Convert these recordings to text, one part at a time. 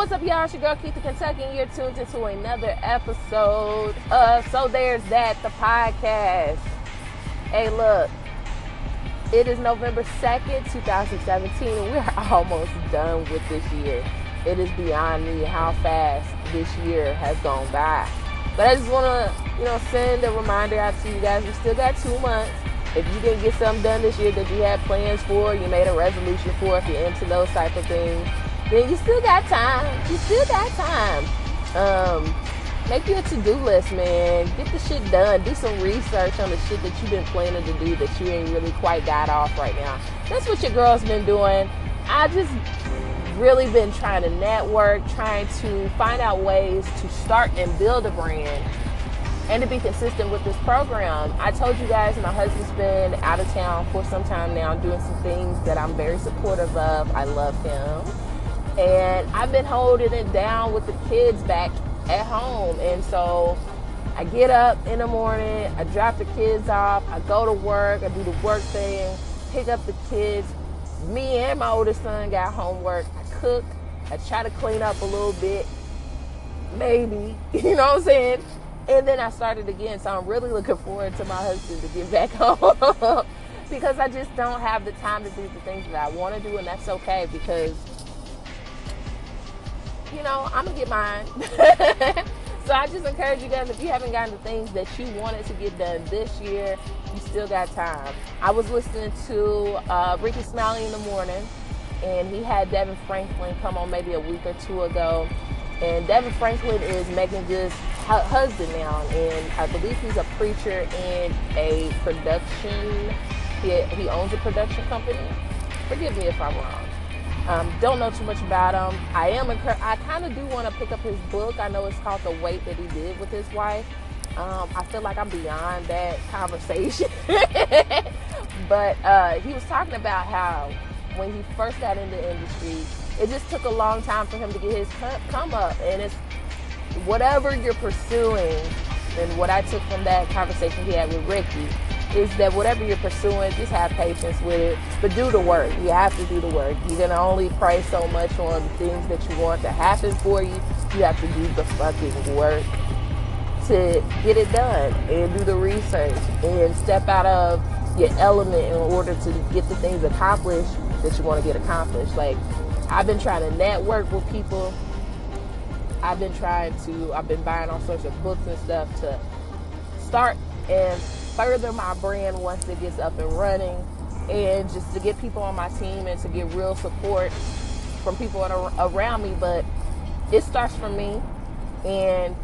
What's up, y'all? It's your girl Keith the Kentucky, and you're tuned into another episode of So There's That, the podcast. Hey, look, it is November 2nd, 2017, and we're almost done with this year. It is beyond me how fast this year has gone by. But I just want to, you know, send a reminder out to you guys. We still got two months. If you didn't get something done this year that you had plans for, you made a resolution for, if you're into those type of things, then you still got time. You still got time. Um, make you a to-do list, man. Get the shit done. Do some research on the shit that you've been planning to do that you ain't really quite got off right now. That's what your girl's been doing. I just really been trying to network, trying to find out ways to start and build a brand and to be consistent with this program. I told you guys my husband's been out of town for some time now doing some things that I'm very supportive of. I love him and I've been holding it down with the kids back at home. And so I get up in the morning, I drop the kids off, I go to work, I do the work thing, pick up the kids. Me and my oldest son got homework. I cook, I try to clean up a little bit, maybe, you know what I'm saying? And then I started again. So I'm really looking forward to my husband to get back home because I just don't have the time to do the things that I want to do, and that's okay because you know, I'm gonna get mine. so I just encourage you guys if you haven't gotten the things that you wanted to get done this year, you still got time. I was listening to uh, Rickey Smiley in the morning, and he had DeVon Franklin come on maybe a week or two ago. And DeVon Franklin is Meagan Good's husband now, and I believe he's a preacher in a production. He, he owns a production company. Forgive me if I'm wrong. Um, don't know too much about him. I am. I kind of do want to pick up his book. I know it's called The Weight That He Did with His Wife. Um, I feel like I'm beyond that conversation. but uh, he was talking about how when he first got into the industry, it just took a long time for him to get his come up. And it's whatever you're pursuing, and what I took from that conversation he had with Rickey is that whatever you're pursuing, just have patience with it, but do the work. You have to do the work. You're gonna only pray so much on the things that you want to happen for you. You have to do the fucking work to get it done and do the research and step out of your element in order to get the things accomplished that you want to get accomplished. Like I've been trying to network with people. I've been trying to. I've been buying all sorts of books and stuff to start and further my brand once it gets up and running. And just to get people on my team and to get real support from people around me. But it starts from me. And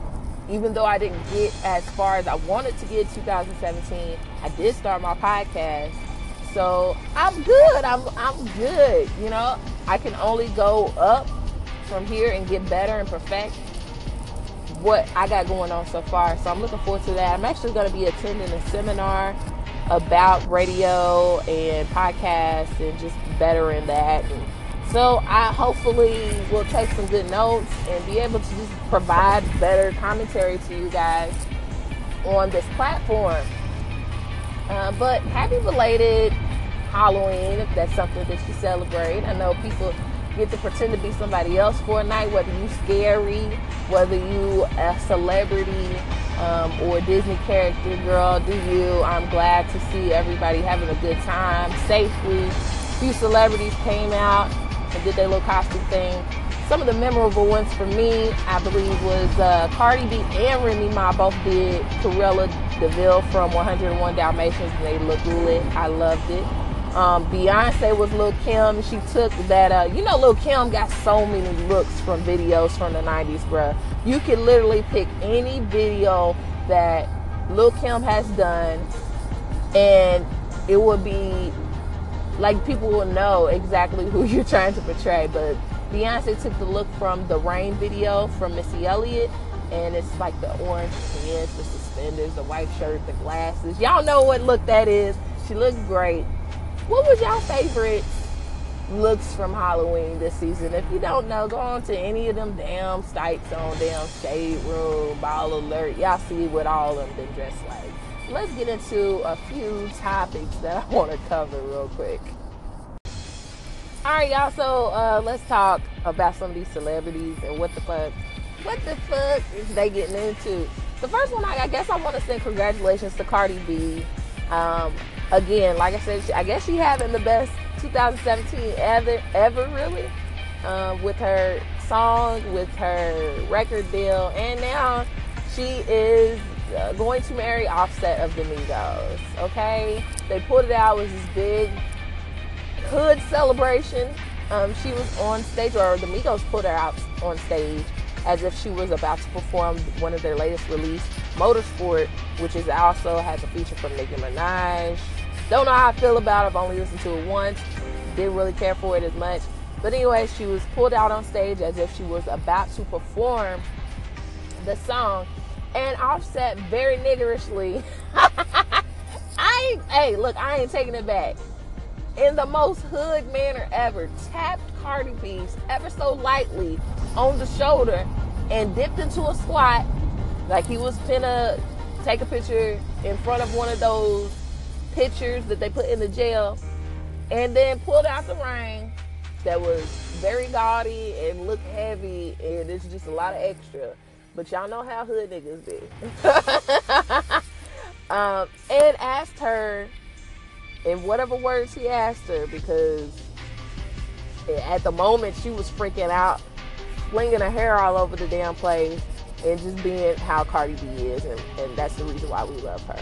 even though I didn't get as far as I wanted to get 2017 I did start my podcast. So I'm good. I'm I'm good you know? I can only go up from here and get better and perfect what I got going on so far. So I'm looking forward to that. I'm actually going to be attending a seminar about radio and podcasts and just bettering that. And so I hopefully will take some good notes and be able to just provide better commentary to you guys on this platform. Uh, but happy belated Halloween if that's something that you celebrate. I know people get to pretend to be somebody else for a night, whether you scary, whether you a celebrity um, or Disney character, girl, do you. I'm glad to see everybody having a good time safely. A few celebrities came out and did their little costume thing. Some of the memorable ones for me, I believe, was uh, Cardi B and Remy Ma both did Cruella de Vil from 101 Dalmatians, and they looked lit. I loved it. Um, Beyonce was Lil Kim. She took that. Uh, you know, Lil Kim got so many looks from videos from the '90s, bruh. You can literally pick any video that Lil Kim has done, and it will be like people will know exactly who you're trying to portray. But Beyonce took the look from the Rain video from Missy Elliott, and it's like the orange pants, the suspenders, the white shirt, the glasses. Y'all know what look that is. She looked great. What was y'all favorite looks from Halloween this season? If you don't know, go on to any of them damn sites on damn Shade Room, Baller Alert. Y'all see what all of them been dressed like. Let's get into a few topics that I want to cover real quick. All right, y'all. So uh, let's talk about some of these celebrities and what the fuck, what the fuck is they getting into? The first one, I, I guess, I want to say congratulations to Cardi B. Um, again, like I said, she, I guess she having the best 2017 ever, ever really, um, with her song, with her record deal, and now she is uh, going to marry Offset of the Migos. Okay, they put it out It was this big hood celebration. Um, she was on stage, or the Migos pulled her out on stage as if she was about to perform one of their latest release, Motorsport, which is also has a feature from Nicki Minaj. Don't know how I feel about it. I've only listened to it once. Didn't really care for it as much. But anyway, she was pulled out on stage as if she was about to perform the song. And Offset very niggerishly. I hey, look, I ain't taking it back. In the most hood manner ever, tapped Cardi B ever so lightly on the shoulder and dipped into a squat like he was finna take a picture in front of one of those pictures that they put in the jail and then pulled out the ring that was very gaudy and looked heavy and it's just a lot of extra. But y'all know how hood niggas be. Um, and asked her in whatever words he asked her because at the moment she was freaking out flinging her hair all over the damn place and just being how Cardi B is, and, and that's the reason why we love her.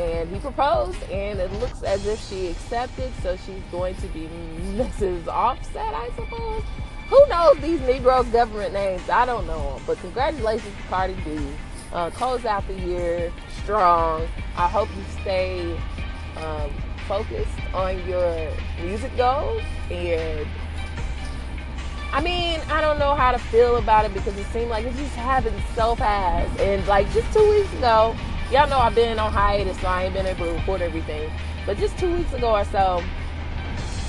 And he proposed, and it looks as if she accepted, so she's going to be Mrs. Offset, I suppose. Who knows these Negroes' government names? I don't know them. But congratulations to Cardi B. Uh, close out the year strong. I hope you stay um, focused on your music goals and I mean, I don't know how to feel about it because it seemed like it just happened so fast. And like just two weeks ago, y'all know I've been on hiatus, so I ain't been able to record everything. But just two weeks ago or so,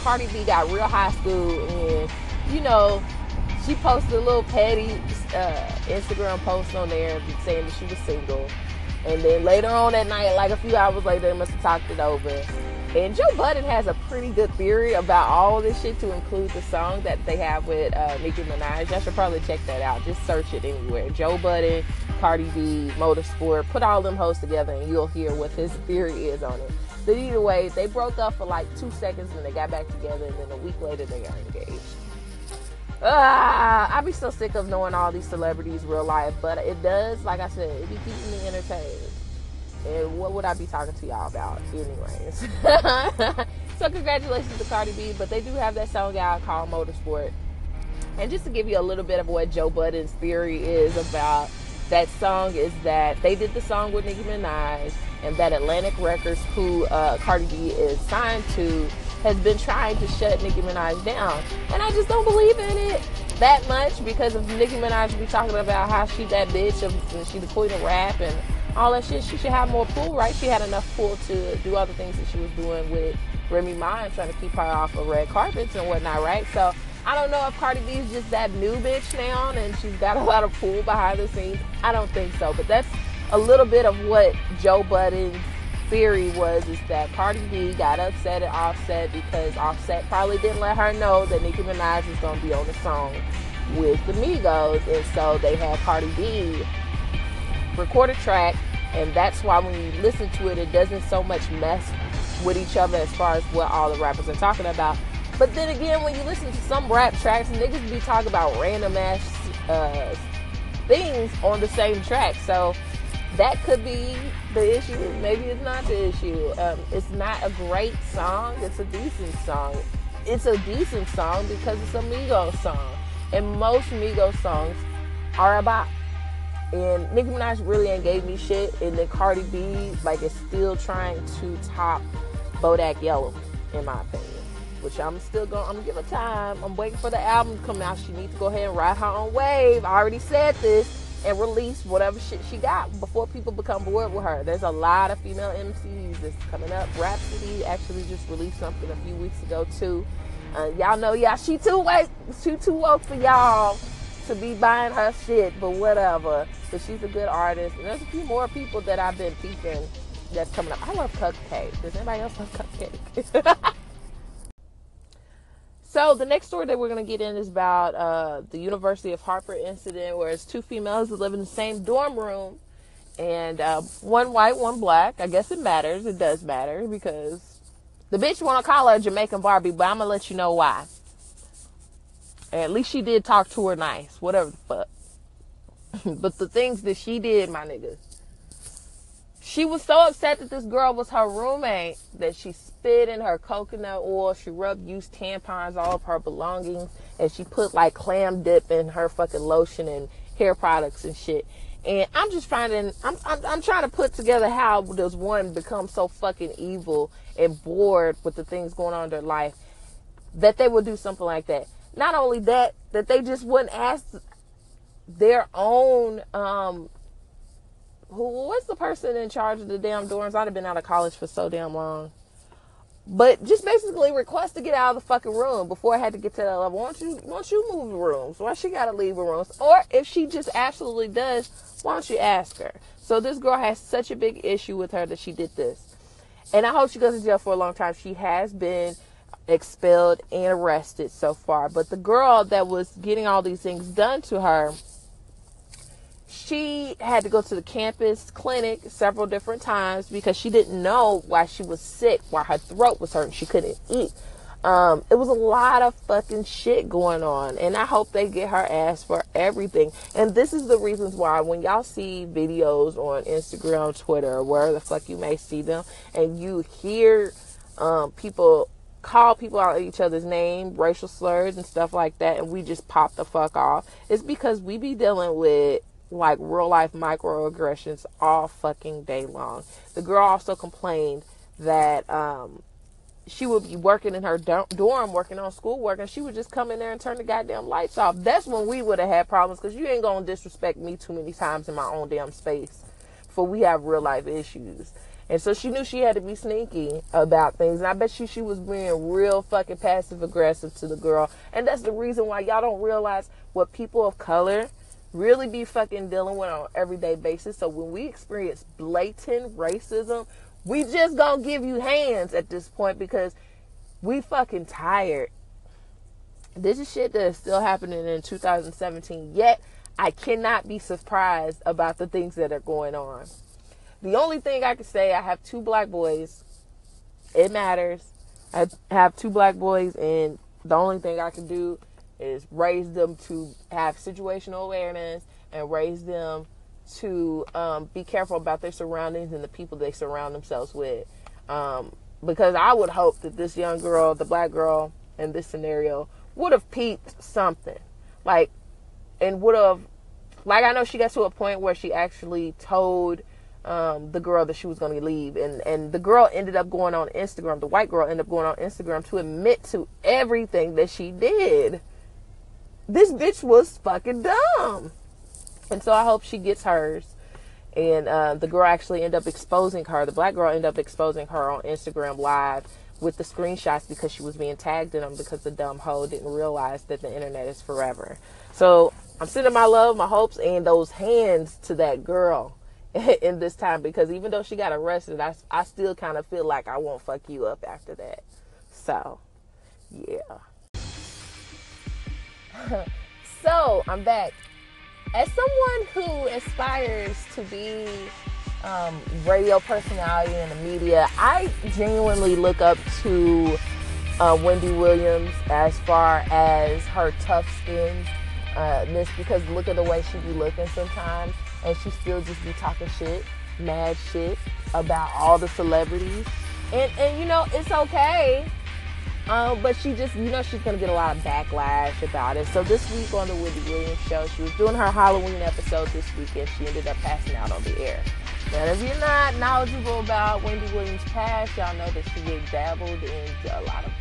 Cardi B got real high school, and you know, she posted a little petty uh, Instagram post on there saying that she was single. And then later on that night, like a few hours later, they must have talked it over. And Joe Budden has a pretty good theory about all this shit to include the song that they have with uh, Nicki Minaj. Y'all should probably check that out. Just search it anywhere. Joe Budden, Cardi B, Motorsport. Put all them hosts together and you'll hear what his theory is on it. But either way, they broke up for like two seconds and they got back together and then a week later they got engaged. Ah, I'd be so sick of knowing all these celebrities real life, but it does, like I said, it be keeping me entertained. And what would I be talking to y'all about, anyways? so congratulations to Cardi B, but they do have that song out called Motorsport. And just to give you a little bit of what Joe Budden's theory is about that song is that they did the song with Nicki Minaj, and that Atlantic Records, who uh, Cardi B is signed to, has been trying to shut Nicki Minaj down. And I just don't believe in it that much because of Nicki Minaj be talking about how she that bitch and she the queen of rap and all that shit. She should have more pull, right? She had enough pull to do other things that she was doing with Remy Ma and trying to keep her off of red carpets and whatnot, right? So I don't know if Cardi B is just that new bitch now and she's got a lot of pull behind the scenes. I don't think so, but that's a little bit of what Joe Budden's theory was is that Cardi B got upset at Offset because Offset probably didn't let her know that Nicki Minaj was going to be on the song with the Migos, and so they had Cardi B record a track, and that's why when you listen to it, it doesn't so much mess with each other as far as what all the rappers are talking about. But then again, when you listen to some rap tracks, niggas be talking about random ass uh, things on the same track. So that could be the issue. Maybe it's not the issue. Um, it's not a great song. It's a decent song. It's a decent song because it's a Migos song, and most Migos songs are about and Nicki Minaj really ain't gave me shit. And then Cardi B, like, is still trying to top Bodak Yellow, in my opinion. Which I'm still gonna, I'm gonna give her time. I'm waiting for the album to come out. She needs to go ahead and ride her own wave. I already said this. And release whatever shit she got before people become bored with her. There's a lot of female MCs that's coming up. Rapsody actually just released something a few weeks ago too. Uh, y'all know, y'all, she too woke, she too woke for y'all to be buying her shit, but whatever. But she's a good artist. And there's a few more people that I've been peeping that's coming up. I love CupcakKe. Does anybody else love CupcakKe? So the next story that we're gonna get in is about uh, the University of Hartford incident, where it's two females that live in the same dorm room, and uh, one white, one black. I guess it matters. It does matter because the bitch want to call her Jamaican Barbie, but I'm gonna let you know why. At least she did talk to her nice, whatever the fuck. but the things that she did, my nigga, she was so upset that this girl was her roommate that she spit in her coconut oil. She rubbed used tampons all of her belongings, and she put like clam dip in her fucking lotion and hair products and shit. And I'm just finding, I'm, I'm, I'm trying to put together how does one become so fucking evil and bored with the things going on in their life that they would do something like that. Not only that, that they just wouldn't ask their own um who what's the person in charge of the damn dorms? I'd have been out of college for so damn long. But just basically request to get out of the fucking room before I had to get to that level. Why don't you why don't you move the rooms? Why she gotta leave the rooms? Or if she just absolutely does, why don't you ask her? So this girl has such a big issue with her that she did this. And I hope she goes to jail for a long time. She has been expelled and arrested so far. But the girl that was getting all these things done to her she had to go to the campus clinic several different times because she didn't know why she was sick, why her throat was hurting, she couldn't eat. Um, it was a lot of fucking shit going on, and I hope they get her ass for everything. And this is the reasons why when y'all see videos on Instagram, Twitter, where the fuck you may see them, and you hear um, people call people out each other's name, racial slurs and stuff like that, and we just pop the fuck off. It's because we be dealing with like real life microaggressions all fucking day long. The girl also complained that um, she would be working in her dorm, working on schoolwork, and she would just come in there and turn the goddamn lights off. That's when we would have had problems because you ain't gonna disrespect me too many times in my own damn space. For we have real life issues. And so she knew she had to be sneaky about things. And I bet you she was being real fucking passive aggressive to the girl. And that's the reason why y'all don't realize what people of color really be fucking dealing with on everyday basis. So when we experience blatant racism, we just gonna give you hands at this point because we fucking tired. This is shit that is still happening in 2017. Yet I cannot be surprised about the things that are going on. The only thing I can say, I have two black boys. It matters. I have two black boys, and the only thing I can do is raise them to have situational awareness and raise them to um, be careful about their surroundings and the people they surround themselves with. Um, because I would hope that this young girl, the black girl in this scenario, would have peeped something. Like, and would have, like, I know she got to a point where she actually told um, the girl that she was going to leave. And, and the girl ended up going on Instagram, the white girl ended up going on Instagram to admit to everything that she did this bitch was fucking dumb. And so I hope she gets hers. And uh, the girl actually ended up exposing her. The black girl ended up exposing her on Instagram Live with the screenshots because she was being tagged in them because the dumb hoe didn't realize that the internet is forever. So I'm sending my love, my hopes, and those hands to that girl in this time because even though she got arrested, I, I still kind of feel like I won't fuck you up after that. So, yeah. so I'm back. As someone who aspires to be um, radio personality in the media, I genuinely look up to uh, Wendy Williams as far as her tough skin. Uh, because look at the way she be looking sometimes, and she still just be talking shit, mad shit about all the celebrities. And and you know it's okay um, but she just, you know, she's gonna get a lot of backlash about it. So this week on the Wendy Williams show, she was doing her Halloween episode this weekend. she ended up passing out on the air. Now, if you're not knowledgeable about Wendy Williams' past, y'all know that she dabbled in a lot of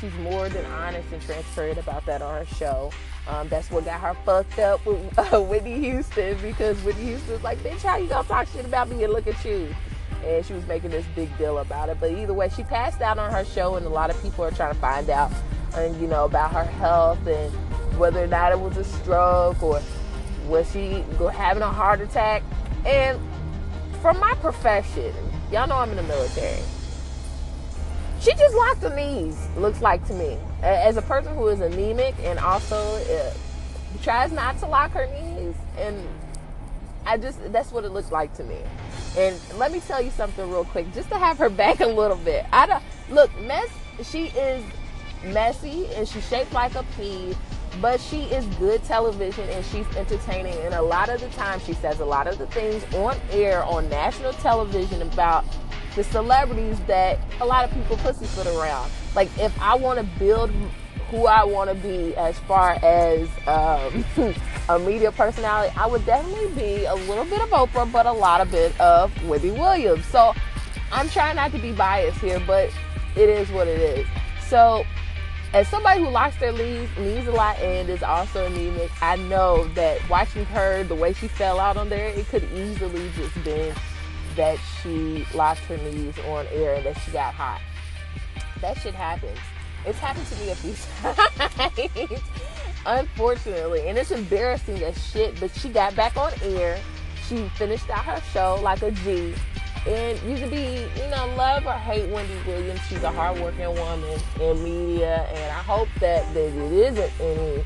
She's more than honest and transparent about that on her show. Um, that's what got her fucked up with uh, Whitney Houston because Whitney Houston's like, bitch, how you gonna talk shit about me and look at you? and she was making this big deal about it. But either way, she passed out on her show, and a lot of people are trying to find out, and you know, about her health and whether or not it was a stroke or was she having a heart attack. And from my profession, y'all know I'm in the military. She just locked her knees. Looks like to me, as a person who is anemic and also uh, tries not to lock her knees, and I just that's what it looks like to me. And let me tell you something real quick, just to have her back a little bit. I don't look mess. She is messy and she's shaped like a pea but she is good television and she's entertaining and a lot of the time she says a lot of the things on air on national television about the celebrities that a lot of people pussyfoot around. Like if i want to build who i want to be as far as um, a media personality i would definitely be a little bit of oprah but a lot of bit of wendy williams. So i'm trying not to be biased here but it is what it is. So as somebody who locks their knees, knees a lot and is also anemic, I know that watching her, the way she fell out on there, it could easily just been that she lost her knees on air and that she got hot. That shit happens. It's happened to me a few times, unfortunately, and it's embarrassing as shit. But she got back on air. She finished out her show like a G, and you can be, you know, love or hate Wendy Williams. She's a hardworking woman in media, and I hope that, that it isn't any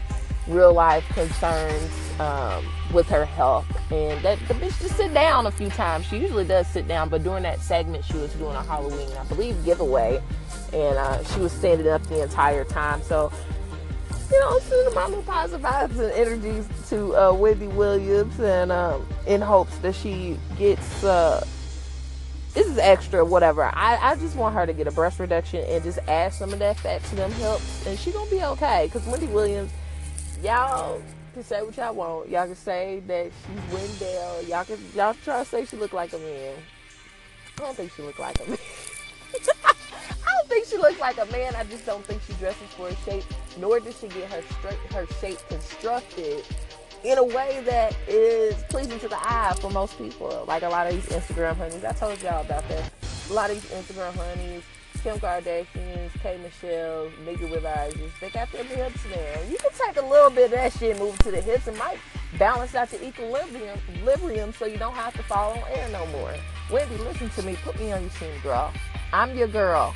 real life concerns um, with her health. And that the bitch just sit down a few times. She usually does sit down, but during that segment, she was doing a Halloween, I believe, giveaway, and uh, she was standing up the entire time. So you know, sending my little positive vibes and energies to uh, Wendy Williams, and um, in hopes that she gets uh, this is extra, whatever. I, I just want her to get a breast reduction and just add some of that fat to them hips, and she gonna be okay. Cause Wendy Williams, y'all can say what y'all want. Y'all can say that she's Wendell. Y'all can y'all try to say she look like a man. I don't think she look like a man. I don't think she looks like a man. I just don't think she dresses for a shape. Nor does she get her her shape constructed in a way that is pleasing to the eye for most people. Like a lot of these Instagram honeys. I told y'all about that. A lot of these Instagram honeys, Kim Kardashians, K Michelle, nigga with eyes, they got their hips there. You can take a little bit of that shit, move to the hips, and might balance out the equilibrium, equilibrium so you don't have to fall on air no more. Wendy, listen to me. Put me on your team, girl. I'm your girl.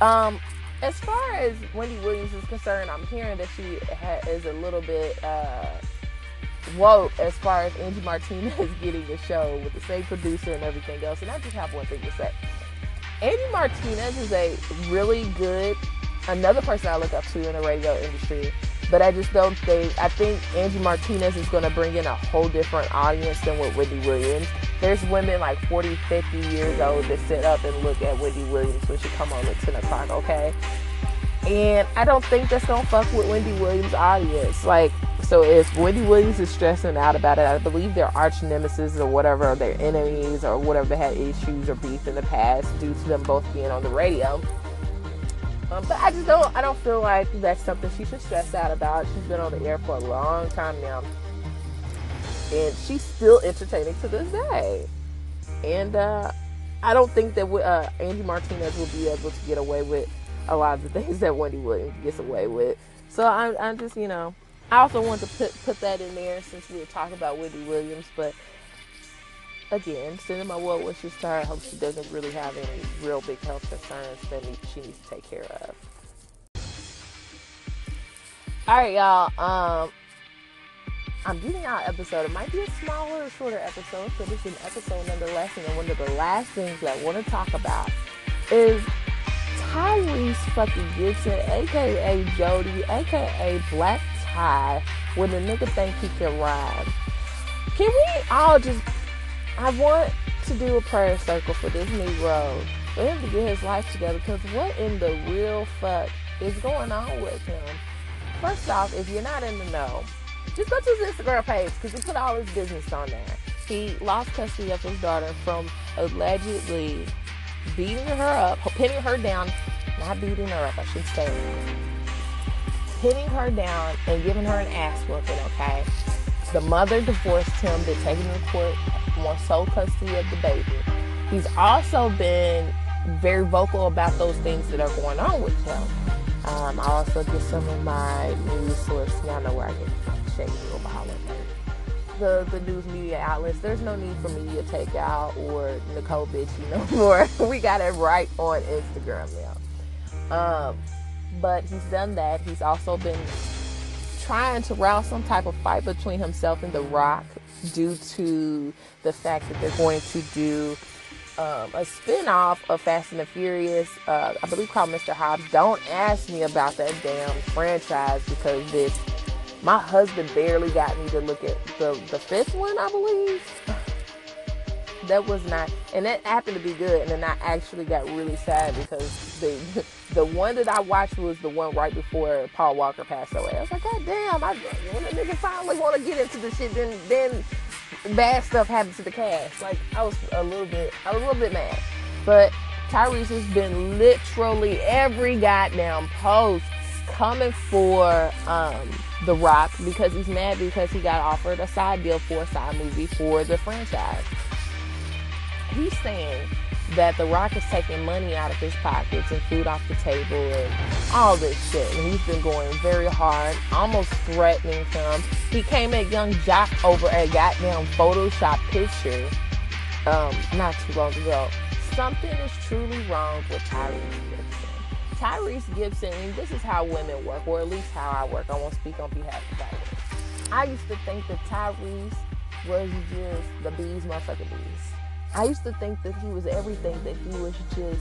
Um, as far as Wendy Williams is concerned, I'm hearing that she ha- is a little bit uh, woke as far as Angie Martinez getting the show with the same producer and everything else. And I just have one thing to say. Angie Martinez is a really good, another person I look up to in the radio industry. But I just don't think, I think Angie Martinez is going to bring in a whole different audience than what Wendy Williams. There's women like 40, 50 years old that sit up and look at Wendy Williams when she come on at 10 o'clock, okay? And I don't think that's going to fuck with Wendy Williams' audience. Like, so if Wendy Williams is stressing out about it, I believe their arch nemesis or whatever, their enemies or whatever they had issues or beef in the past due to them both being on the radio um, but I just don't. I don't feel like that's something she should stress out about. She's been on the air for a long time now, and she's still entertaining to this day. And uh, I don't think that uh, Angie Martinez will be able to get away with a lot of the things that Wendy Williams gets away with. So I'm, I'm just, you know, I also want to put put that in there since we were talking about Wendy Williams, but again, sending my well wishes to her. I hope she doesn't really have any real big health concerns that she needs to take care of. All right, y'all. Um, I'm giving out episode. It might be a smaller or shorter episode, but it's an episode nonetheless. And one of the last things that I want to talk about is Tyrese fucking Gibson, aka Jody, aka Black Ty, when the nigga think he can ride. Can we all just I want to do a prayer circle for this Negro, for him to get his life together, because what in the real fuck is going on with him? First off, if you're not in the know, just go to his Instagram page, because he put all his business on there. He lost custody of his daughter from allegedly beating her up, pinning her down, not beating her up, I should say, pinning her down and giving her an ass whooping, okay? The mother divorced him. They're taking him to court more sole custody of the baby. He's also been very vocal about those things that are going on with him. Um, I also get some of my news sources. Y'all know where I get shady little the, the news media outlets. There's no need for media takeout or Necole Bitchie no more. we got it right on Instagram now. Um, but he's done that. He's also been trying to rouse some type of fight between himself and The Rock due to the fact that they're going to do um, a spin-off of Fast and the Furious, uh, I believe called Mr. Hobbs. Don't ask me about that damn franchise because this my husband barely got me to look at the the fifth one, I believe. That was not, and that happened to be good. And then I actually got really sad because the the one that I watched was the one right before Paul Walker passed away. I was like, God damn! I when a nigga finally want to get into the shit, then then bad stuff happened to the cast. Like I was a little bit, I was a little bit mad, but Tyrese has been literally every goddamn post coming for um, The Rock because he's mad because he got offered a side deal for a side movie for the franchise. He's saying that The Rock is taking money out of his pockets and food off the table and all this shit. And he's been going very hard, almost threatening him. He came at Young Joc over a goddamn Photoshop picture um, not too long ago. Something is truly wrong with Tyrese Gibson. Tyrese Gibson, this is how women work, or at least how I work. I won't speak on behalf of Tyrese. I used to think that Tyrese was just the bees, motherfucking bees. I used to think that he was everything, that he was just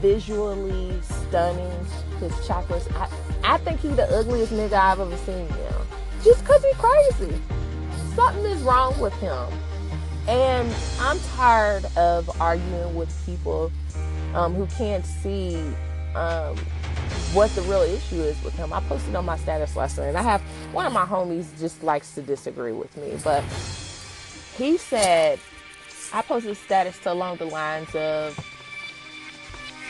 visually stunning. His chakras. I, I think he's the ugliest nigga I've ever seen now. Just because he's crazy. Something is wrong with him. And I'm tired of arguing with people um, who can't see um, what the real issue is with him. I posted on my status lesson, and I have one of my homies just likes to disagree with me, but he said I posted a status to along the lines of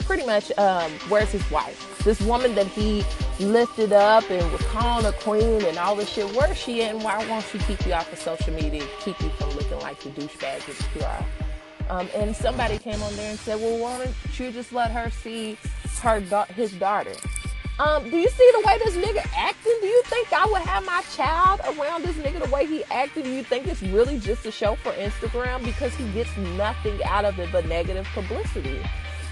pretty much um, where's his wife? This woman that he lifted up and was calling a queen and all this shit. Where's she at and why won't she keep you off of social media, keep you from looking like the douchebag that you are? Um, and somebody came on there and said, well, why don't you just let her see her his daughter? Um, do you see the way this nigga acting? Do you think I would have my child around this nigga the way he acted? Do you think it's really just a show for Instagram? Because he gets nothing out of it but negative publicity.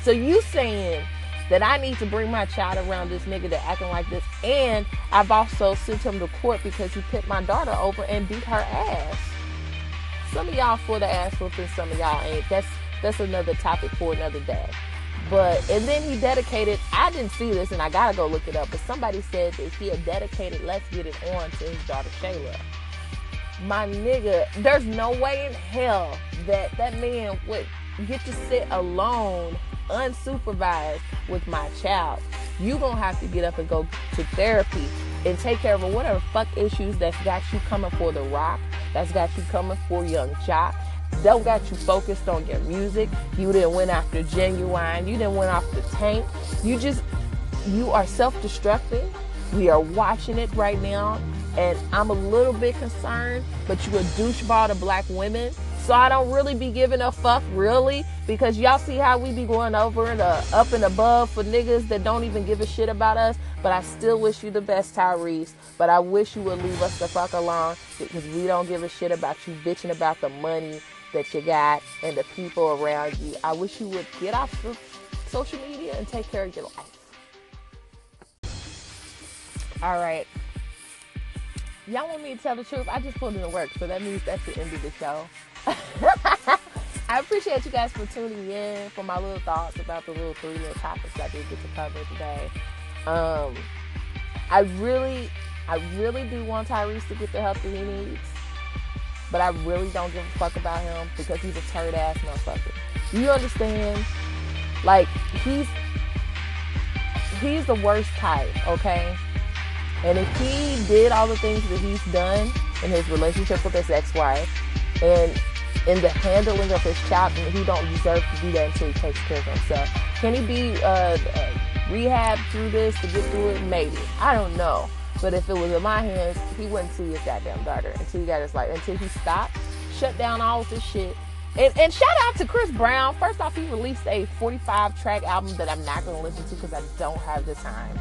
So you saying that I need to bring my child around this nigga that acting like this, and I've also sent him to court because he put my daughter over and beat her ass. Some of y'all for the ass whooping, some of y'all ain't. That's that's another topic for another day. But and then he dedicated. I didn't see this, and I gotta go look it up. But somebody said that he had dedicated "Let's Get It On" to his daughter Shayla. My nigga, there's no way in hell that that man would get to sit alone, unsupervised with my child. You gonna have to get up and go to therapy and take care of whatever fuck issues that's got you coming for the rock, that's got you coming for young Joc, don't got you focused on your music. You didn't went after Ginuwine. You didn't went off the tank. You just you are self-destructing. We are watching it right now, and I'm a little bit concerned. But you a doucheball to black women, so I don't really be giving a fuck really because y'all see how we be going over and uh, up and above for niggas that don't even give a shit about us. But I still wish you the best, Tyrese. But I wish you would leave us the fuck alone because we don't give a shit about you bitching about the money that you got and the people around you. I wish you would get off of social media and take care of your life. All right. Y'all want me to tell the truth? I just put it in work, so that means that's the end of the show. I appreciate you guys for tuning in for my little thoughts about the little three little topics I did get to cover today. Um, I really, I really do want Tyrese to get the help that he needs. But I really don't give a fuck about him because he's a turd ass motherfucker. You understand? Like he's he's the worst type, okay? And if he did all the things that he's done in his relationship with his ex-wife and in the handling of his child, he don't deserve to do that until he takes care of himself. Can he be uh, uh, rehab through this to get through it? Maybe. I don't know. But if it was in my hands, he wouldn't see his goddamn daughter until he got his life, until he stopped, shut down all of this shit. And, and shout out to Chris Brown. First off, he released a 45 track album that I'm not going to listen to because I don't have the time.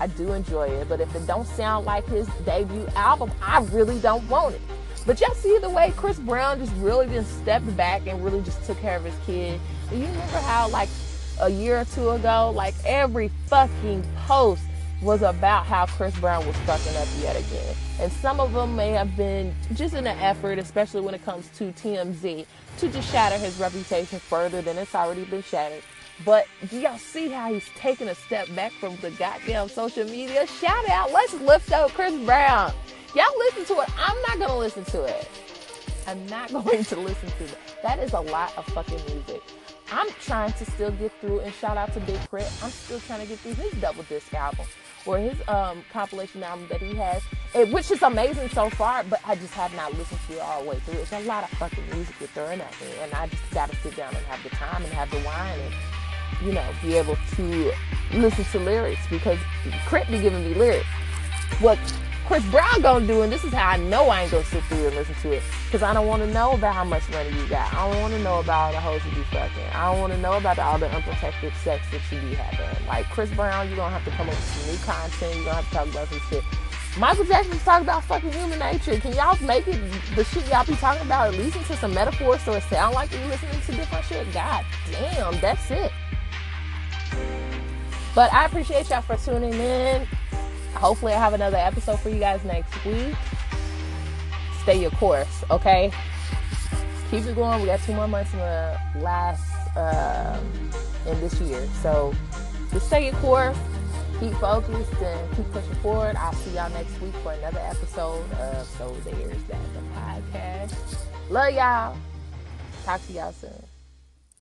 I do enjoy it, but if it don't sound like his debut album, I really don't want it. But y'all see the way Chris Brown just really just stepped back and really just took care of his kid. Do you remember how like a year or two ago, like every fucking post was about how Chris Brown was fucking up yet again. And some of them may have been just in an effort, especially when it comes to TMZ, to just shatter his reputation further than it's already been shattered. But do y'all see how he's taking a step back from the goddamn social media? Shout out, let's lift up Chris Brown. Y'all listen to it. I'm not gonna listen to it. I'm not going to listen to it. That is a lot of fucking music. I'm trying to still get through and shout out to Big K.R.I.T. I'm still trying to get through his double disc album or his um, compilation album that he has, it, which is amazing so far, but I just have not listened to it all the way through. It's a lot of fucking music you're throwing at me, and I just gotta sit down and have the time and have the wine and, you know, be able to listen to lyrics because K.R.I.T. be giving me lyrics. What Chris Brown gonna do, and this is how I know I ain't gonna sit through and listen to it, because I don't want to know about how much money you got. I don't want to know about all the hoes you be fucking. I don't want to know about all the unprotected sex that you be having. Like Chris Brown, you gonna have to come up with some new content. You gonna have to talk about some shit. Michael Jackson's talking about fucking human nature. Can y'all make it the shit y'all be talking about at least into some metaphors so it sound like you listening to different shit? God damn, that's it. But I appreciate y'all for tuning in. Hopefully, I have another episode for you guys next week. Stay your course, okay? Keep it going. We got two more months in the last um, in this year, so just stay your course. Keep focused and keep pushing forward. I'll see y'all next week for another episode of So There's That the podcast. Love y'all. Talk to y'all soon.